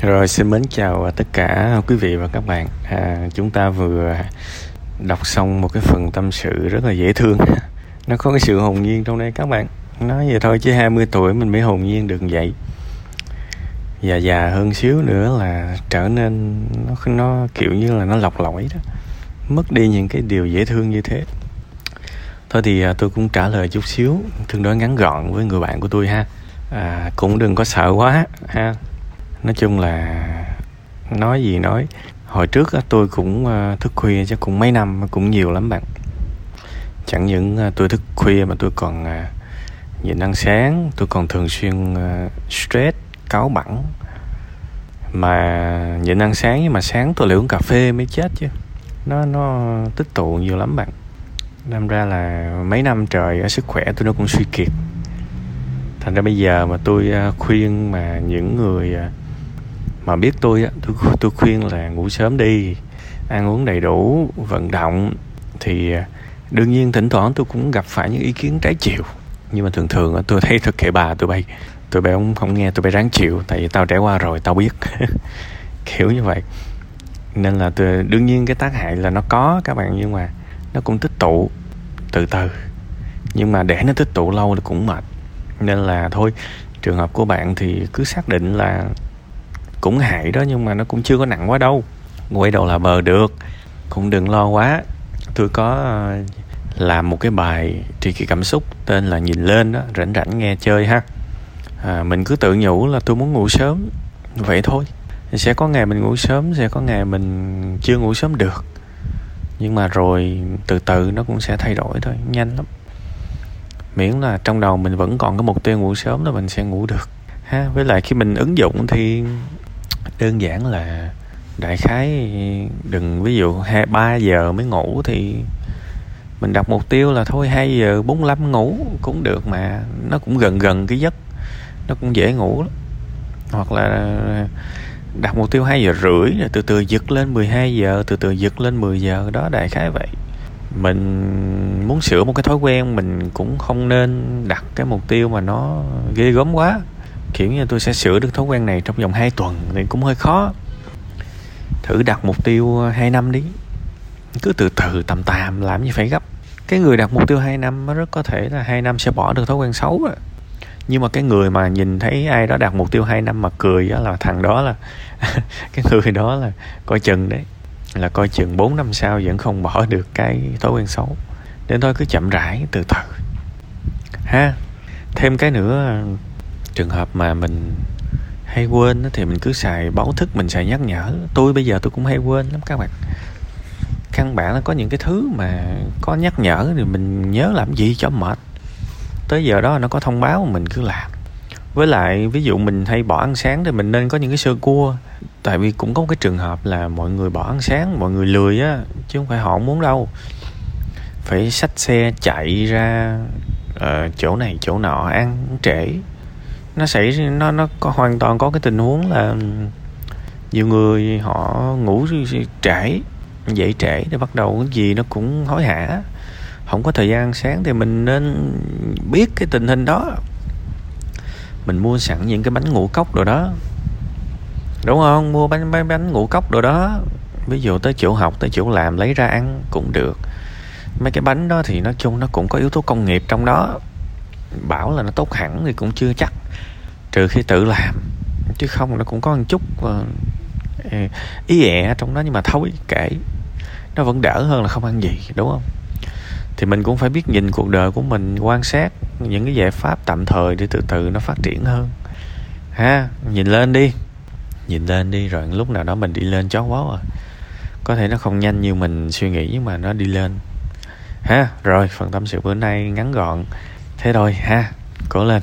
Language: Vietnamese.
Rồi xin mến chào tất cả quý vị và các bạn. À, chúng ta vừa đọc xong một cái phần tâm sự rất là dễ thương. Nó có cái sự hồn nhiên trong đây các bạn. Nói vậy thôi chứ 20 tuổi mình mới hồn nhiên được vậy. Già già hơn xíu nữa là trở nên nó nó kiểu như là nó lọc lõi đó. Mất đi những cái điều dễ thương như thế. Thôi thì à, tôi cũng trả lời chút xíu, tương đối ngắn gọn với người bạn của tôi ha. À, cũng đừng có sợ quá ha nói chung là nói gì nói. Hồi trước tôi cũng ờ, thức khuya chắc cũng mấy năm, cũng nhiều lắm bạn. Chẳng những ờ, tôi thức khuya mà tôi còn ờ, nhịn ăn sáng, tôi còn thường xuyên stress, cáu bẳn mà nhịn ăn sáng nhưng mà sáng tôi lại uống cà phê mới chết chứ. Nó nó tích tụ nhiều lắm bạn. Đâm ra là mấy năm trời sức khỏe tôi nó cũng suy kiệt. Thành ra bây giờ mà tôi khuyên mà những người mà biết tôi á tôi, tôi khuyên là ngủ sớm đi ăn uống đầy đủ vận động. Thì à, đương nhiên thỉnh thoảng tôi cũng gặp phải những ý kiến trái chiều. Nhưng mà thường thường tôi thấy thật kệ bà tụi bay tụi bay không không nghe tụi bay ráng chịu tại vì tao trải qua rồi tao biết. Kiểu như vậy. Nên là tôi, đương nhiên cái tác hại là nó có các bạn nhưng mà nó cũng tích tụ từ từ. Nhưng mà để nó tích tụ lâu thì cũng mệt. Nên là thôi trường hợp của bạn thì cứ xác định là cũng hại đó nhưng mà nó cũng chưa có nặng quá đâu. Quay đầu là bờ được cũng đừng lo quá. Tôi có ờ, làm một cái bài tri kỷ cảm xúc tên là nhìn lên đó rảnh rảnh nghe chơi ha. À, mình cứ tự nhủ là tôi muốn ngủ sớm vậy thôi. Sẽ có ngày mình ngủ sớm sẽ có ngày mình chưa ngủ sớm được. Nhưng mà rồi từ từ nó cũng sẽ thay đổi thôi nhanh lắm. Miễn là trong đầu mình vẫn còn cái mục tiêu ngủ sớm là mình sẽ ngủ được. Ha với lại khi mình ứng dụng thì đơn giản là đại khái đừng, ví dụ hai, ba giờ mới ngủ thì mình đặt mục tiêu là thôi 2 giờ 45 ngủ cũng được mà, nó cũng gần gần cái giấc, nó cũng dễ ngủ lắm. hoặc là đặt mục tiêu 2 giờ rưỡi rồi từ từ giật lên 12 giờ, từ từ giật lên 10 giờ, đó đại khái vậy mình muốn sửa một cái thói quen mình cũng không nên đặt cái mục tiêu mà nó ghê gớm quá kiểu như tôi sẽ sửa được thói quen này trong vòng 2 tuần thì cũng hơi khó. Thử đặt mục tiêu 2 năm đi. Cứ từ từ, tầm tạm, làm gì phải gấp. Cái người đặt mục tiêu 2 năm nó rất có thể là 2 năm sẽ bỏ được thói quen xấu rồi nhưng mà cái người mà nhìn thấy ai đó đặt mục tiêu 2 năm mà cười đó là thằng đó là cái người đó là coi chừng đấy. Là coi chừng 4 năm sau vẫn không bỏ được cái thói quen xấu. Nên thôi cứ chậm rãi, từ từ. Ha, thêm cái nữa trường hợp mà mình hay quên thì mình cứ xài báo thức mình xài nhắc nhở. Tôi bây giờ tôi cũng hay quên lắm các bạn. Căn bản là có những cái thứ mà có nhắc nhở thì mình nhớ làm gì cho mệt. Tới giờ đó nó có thông báo mình cứ làm. Với lại ví dụ mình hay bỏ ăn sáng thì mình nên có những cái sơ cua. Tại vì cũng có một cái trường hợp là mọi người bỏ ăn sáng mọi người lười á chứ không phải họ không muốn đâu. Phải xách xe chạy ra uh, chỗ này chỗ nọ ăn trễ nó xảy nó nó có, hoàn toàn có cái tình huống là nhiều người họ ngủ trễ, dậy trễ để bắt đầu cái gì nó cũng hối hả. Không có thời gian sáng thì mình nên biết cái tình hình đó. Mình mua sẵn những cái bánh ngũ cốc rồi đó. Đúng không? Mua bánh bánh bánh ngũ cốc rồi đó. Ví dụ tới chỗ học, tới chỗ làm, lấy ra ăn cũng được. Mấy cái bánh đó thì nói chung nó cũng có yếu tố công nghiệp trong đó. Bảo là nó tốt hẳn thì cũng chưa chắc trừ khi tự làm chứ không nó cũng có một chút uh, ý ẹ trong đó nhưng mà thôi kể nó vẫn đỡ hơn là không ăn gì đúng không? Thì mình cũng phải biết nhìn cuộc đời của mình quan sát những cái giải pháp tạm thời để từ từ nó phát triển hơn. Ha nhìn lên đi nhìn lên đi rồi lúc nào đó mình đi lên chó quá rồi à. có thể nó không nhanh như mình suy nghĩ nhưng mà nó đi lên. Ha rồi phần tâm sự bữa nay ngắn gọn. Thế thôi ha cố lên.